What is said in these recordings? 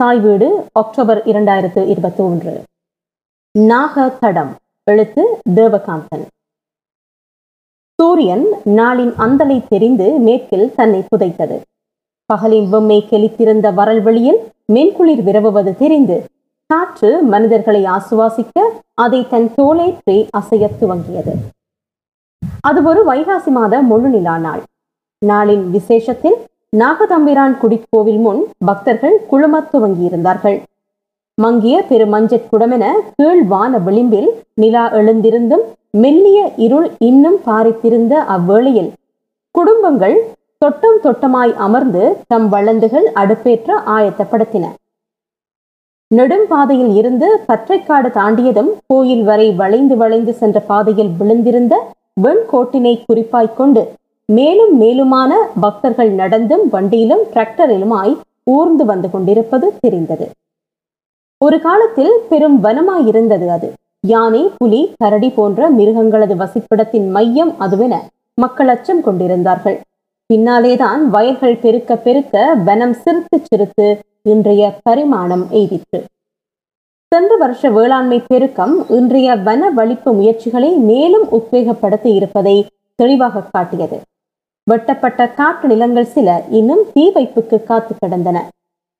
தாய் வீடு அக்டோபர் இரண்டாயிரத்து இருபத்தி ஒன்று நாக தடம் எழுத்து தேவகாந்தன். சூரியன் நாளின் அந்தலை தெரிந்து மேற்கில் தன்னை புதைத்தது. பகலின் வெம்மை கெளித்திருந்த வரல்வெளியில் மென்குளிர் விரவுவது தெரிந்து காற்று மனிதர்களை ஆசுவாசிக்க அதை தன் தோலேற்றி அசைய துவங்கியது. அது ஒரு வைகாசி மாத முழு நிலா நாள். நாளின் விசேஷத்தில் நாகதம்பிரான் குடிக்கோவில் முன் பக்தர்கள் குழுமத் துவங்கியிருந்தார்கள். மங்கிய பெருமஞ்சட் குடமென கீழ் வான விளிம்பில் நிலா எழுந்திருந்தும் மெல்லிய இருள் இன்னும் பாரித்திருந்த அவ்வேளையில் குடும்பங்கள் தொட்டம் தொட்டமாய் அமர்ந்து தம் வளந்துகள் அடுப்பேற்ற ஆயத்தப்படுத்தின. நெடும் பாதையில் இருந்து பற்றைக்காடு தாண்டியதும் கோயில் வரை வளைந்து வளைந்து சென்ற பாதையில் விழுந்திருந்த வெண்கோட்டினை குறிப்பாய்க் கொண்டு மேலும் மேலுமான பக்தர்கள் நடந்தும் வண்டியிலும் டிராக்டரிலுமாய் ஊர்ந்து வந்து கொண்டிருப்பது தெரிந்தது. ஒரு காலத்தில் பெரும் வனமாயிருந்தது அது. யானை புலி கரடி போன்ற மிருகங்களது வசிப்பிடத்தின் மையம் அதுவென மக்கள் அச்சம் கொண்டிருந்தார்கள். பின்னாலேதான் வயல்கள் பெருக்க பெருக்க வனம் சிரித்து சிறுத்து இன்றைய பரிமாணம் எய்திற்று. சென்ற வருஷ வேளாண்மை பெருக்கம் இன்றைய வன வலிப்பு முயற்சிகளை மேலும் உத்வேகப்படுத்தி இருப்பதை தெளிவாக காட்டியது. வெட்டப்பட்ட காட்டு நிலங்கள் சில இன்னும் தீ வைப்புக்கு காத்து கிடந்தன.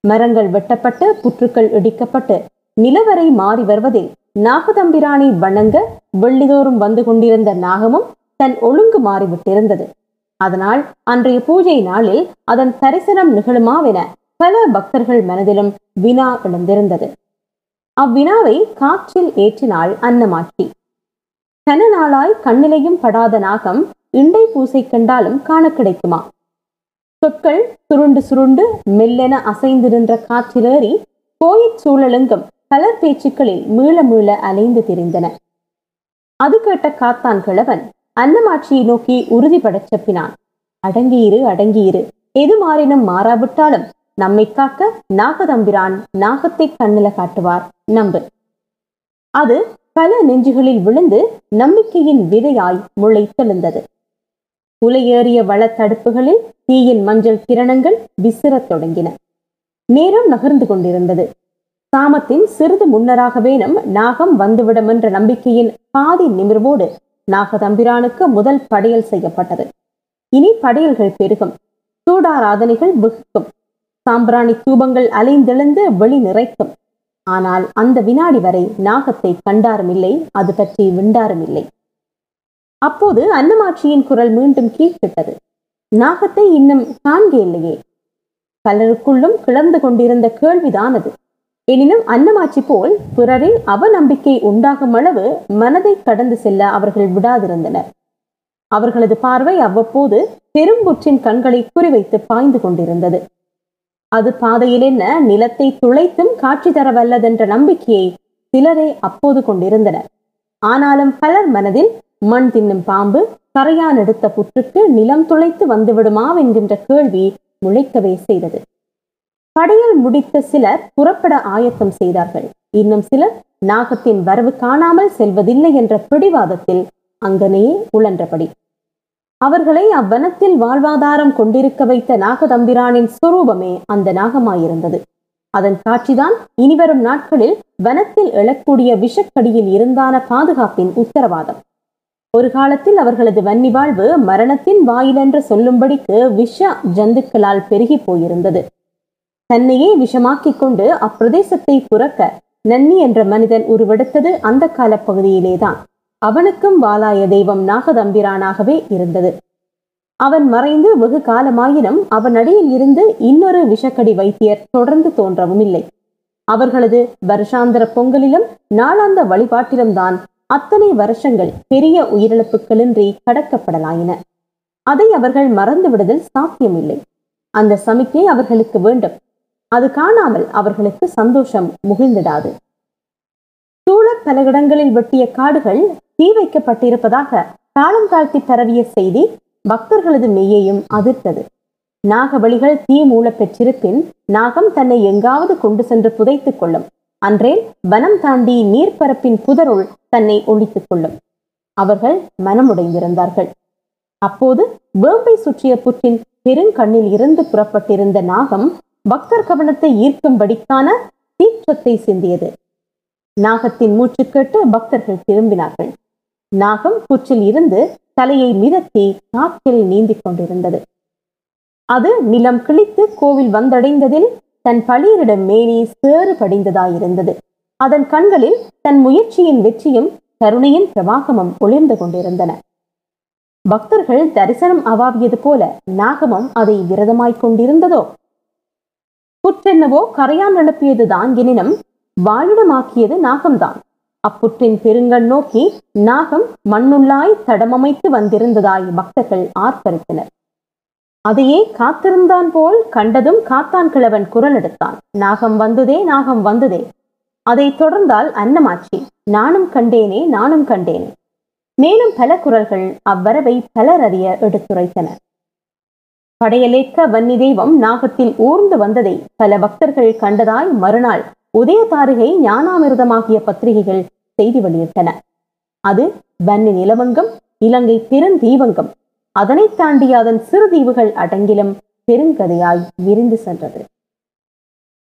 மரங்கள் வெட்டப்பட்டு புற்றுக்கள் இடிக்கப்பட்டு நிலவரை மாறி வருவதில் நாகதம்பிரானை வணங்க வெள்ளிதோறும் வந்து கொண்டிருந்த நாகமும் தன் ஒழுங்கு மாறிவிட்டிருந்தது. அதனால் அன்றைய பூஜை நாளில் அதன் தரிசனம் நிகழுமாவென பல பக்தர்கள் மனதிலும் வினா எழுந்திருந்தது. அவ்வினாவை காற்றில் ஏற்றினாள் அன்னமாட்சி. கன நாளாய் கண்ணிலையும் படாத நாகம் இண்டை பூசை கண்டாலும் காண கிடைக்குமா? சொற்கள் சுருண்டு சுருண்டு மெல்லென அசைந்து நின்ற காற்றிலேறி கோயிற் சூழலெங்கும் கலர் பேச்சுக்களில் மீள மீள அலைந்து திரிந்தன. அது கேட்ட காத்தான் கிழவன் அன்னமாட்சியை நோக்கி உறுதிபடச் செப்பினான். அடங்கியிரு அடங்கியிரு. எது மாறினும் மாறாவிட்டாலும் நம்மை காக்க நாகதம்பிரான் நாகத்தை கண்ணில காட்டுவார். நம்பு அது பல நெஞ்சுகளில் விழுந்து நம்பிக்கையின் விதையாய் முளைத்தெழுந்தது. உலையேறிய வளத்தடுப்புகளில் தீயின் மஞ்சள் கிரணங்கள் விசிறத் தொடங்கின. நேரம் நகர்ந்து கொண்டிருந்தது. சாமத்தின் சிறிது முன்னராகவே நம் நாகம் வந்துவிடும் என்ற நம்பிக்கையின் பாதி நிமிர்வோடு நாகதம்பிரானுக்கு முதல் படையல் செய்யப்பட்டது. இனி படையல்கள் பெருகும். சூடாராதனைகள் வெகுக்கும் சாம்பிராணி தூபங்கள் அலைந்தெழுந்து வெளி நிறைக்கும். ஆனால் அந்த வினாடி வரை நாகத்தை கண்டாரும் இல்லை அது பற்றி விண்டாரும் இல்லை அப்போது அன்னமாட்சியின் குரல் மீண்டும் கீழ்த்திட்டது நாகத்தை இன்னும் காண்க பலருக்குள்ளும் கிளர்ந்து கொண்டிருந்த கேள்விதான் அது. எனினும் அன்னமாச்சி போல் பிறரில் அவநம்பிக்கை உண்டாகும் அளவு மனதை கடந்து செல்ல அவர்கள் விடாதிருந்தனர். அவர்களது பார்வை அவ்வப்போது பெரும்புற்றின் கண்களை குறிவைத்து பாய்ந்து கொண்டிருந்தது. அது பாதையில் என்ன நிலத்தை துளைத்தும் காட்சி தர வல்லதென்ற நம்பிக்கையை சிலரே அப்போது கொண்டிருந்தனர். ஆனாலும் பலர் மனதில் மண் தின்னும் பாம்பு கரையான் எடுத்த புற்றுக்கு நிலம் துளைத்து வந்துவிடுமா என்கின்ற கேள்வி முளைக்கவே செய்தது. படையில் முடித்த சிலர் புறப்பட ஆயத்தம் செய்தார்கள். இன்னும் சிலர் நாகத்தின் வரவு காணாமல் செல்வதில்லை என்ற பிடிவாதத்தில் அங்கனையே உழன்றபடி. அவர்களை அவ்வனத்தில் வாழ்வாதாரம் கொண்டிருக்க வைத்த நாகதம்பிரானின் சுரூபமே அந்த நாகமாயிருந்தது. அதன் காட்சிதான் இனிவரும் நாட்களில் வனத்தில் எழக்கூடிய விஷக்கடியில் இருந்தான பாதுகாப்பின் உத்தரவாதம். ஒரு காலத்தில் அவர்களது வன்னி வாழ்வு மரணத்தின் வாயிலென்று சொல்லும்படிக்கு விஷ ஜந்துக்களால் பெருகி போயிருந்தது. தன்னையே விஷமாக்கிக் கொண்டு அப்பிரதேசத்தை புறக்க நன்னி என்ற மனிதன் உருவெடுத்தது அந்த கால பகுதியிலேதான். அவனுக்கும் வாலாய தெய்வம் நாகதம்பிரானாகவே இருந்தது. அவன் மறைந்து வெகு காலமாயினும் அவன் அடியில் இருந்து இன்னொரு விஷக்கடி வைத்தியர் தொடர்ந்து தோன்றவும் இல்லை அவர்களது வருஷாந்திர பொங்கலிலும் நாளாந்த வழிபாட்டிலும் தான் அத்தனை வருஷங்கள் பெரிய உயிரிழப்புகளின்றி கடக்கப்படலாயின. அதை அவர்கள் மறந்து விடுதல் சாத்தியமில்லை. அந்த சமிக்கை அவர்களுக்கு வேண்டும். அது காணாமல் அவர்களுக்கு சந்தோஷம் முகிழ்ந்திடாது. சூழ பல இடங்களில் வெட்டிய காடுகள் தீ வைக்கப்பட்டிருப்பதாக தாளம் தாழ்த்தி பரவிய செய்தி பக்தர்களது மெய்யையும் அதிர்த்தது. நாகபலிகள் தீ மூலப் பெற்றிருப்பின் நாகம் தன்னை எங்காவது கொண்டு சென்று புதைத்துக் கொள்ளும். அன்றே வனம் தாண்டி நீர்ப்பரப்பின் புதருள் தன்னை ஒழித்துக் கொள்ளும். அவர்கள் மனமுடைந்திருந்தார்கள். அப்போது வேம்பை சுற்றிய புற்றின் பெருங்கண்ணில் இருந்து புறப்பட்டிருந்த நாகம் பக்தர் கவனத்தை ஈர்க்கும்படிக்கான தீற்றத்தை சிந்தியது. நாகத்தின் மூச்சு கேட்டு பக்தர்கள் திரும்பினார்கள். நாகம் புற்றில் இருந்து தலையை மிதத்தி காற்றில் நீந்திக் கொண்டிருந்தது. அது நிலம் கிழித்து கோவில் வந்தடைந்ததில் தன் பளிரிடம் மேனி சேறு படிந்ததாயிருந்தது. அதன் கண்களில் தன் முயற்சியின் வெற்றியும் கருணையின் பிரவாகமும் ஒளிர்ந்து கொண்டிருந்தன. பக்தர்கள் தரிசனம் அவாவியது போல நாகமும் அதை விரதமாய்க் கொண்டிருந்ததோ? புற்றென்னவோ கரையான் எழுப்பியதுதான் எனினும் வாழிடமாக்கியது நாகம்தான். அப்புற்றின் பெருங்கண் நோக்கி நாகம் மண்ணுள்ளாய் தடமமைத்து வந்திருந்ததாய் பக்தர்கள் ஆர்ப்பரித்தனர். அதையே காத்திருந்தான் போல் கண்டதும் காத்தான் கிழவன் குரல் எடுத்தான் நாகம் வந்ததே நாகம் வந்ததே. அதை தொடர்ந்தால் அன்னமாச்சி. நானும் கண்டேனே நானும் கண்டேனே. மேலும் பல குரல்கள் அவ்வரவை பலர் அறிய எடுத்துரைத்தன. படையலேற்க வன்னி தெய்வம் நாகத்தில் ஊர்ந்து வந்ததை பல பக்தர்கள் கண்டதாய் மறுநாள் உதயதாரிகை ஞானாமிர்தமாகிய பத்திரிகைகள் செய்தி வெளியிட்டன. அது வன்னி நிலவங்கம் இலங்கை பெருந்தீவங்கம். அதனை தாண்டி அதன் சிறு தீவுகள் அடங்கிலும் பெருங்கதையாய் விரிந்து சென்றது.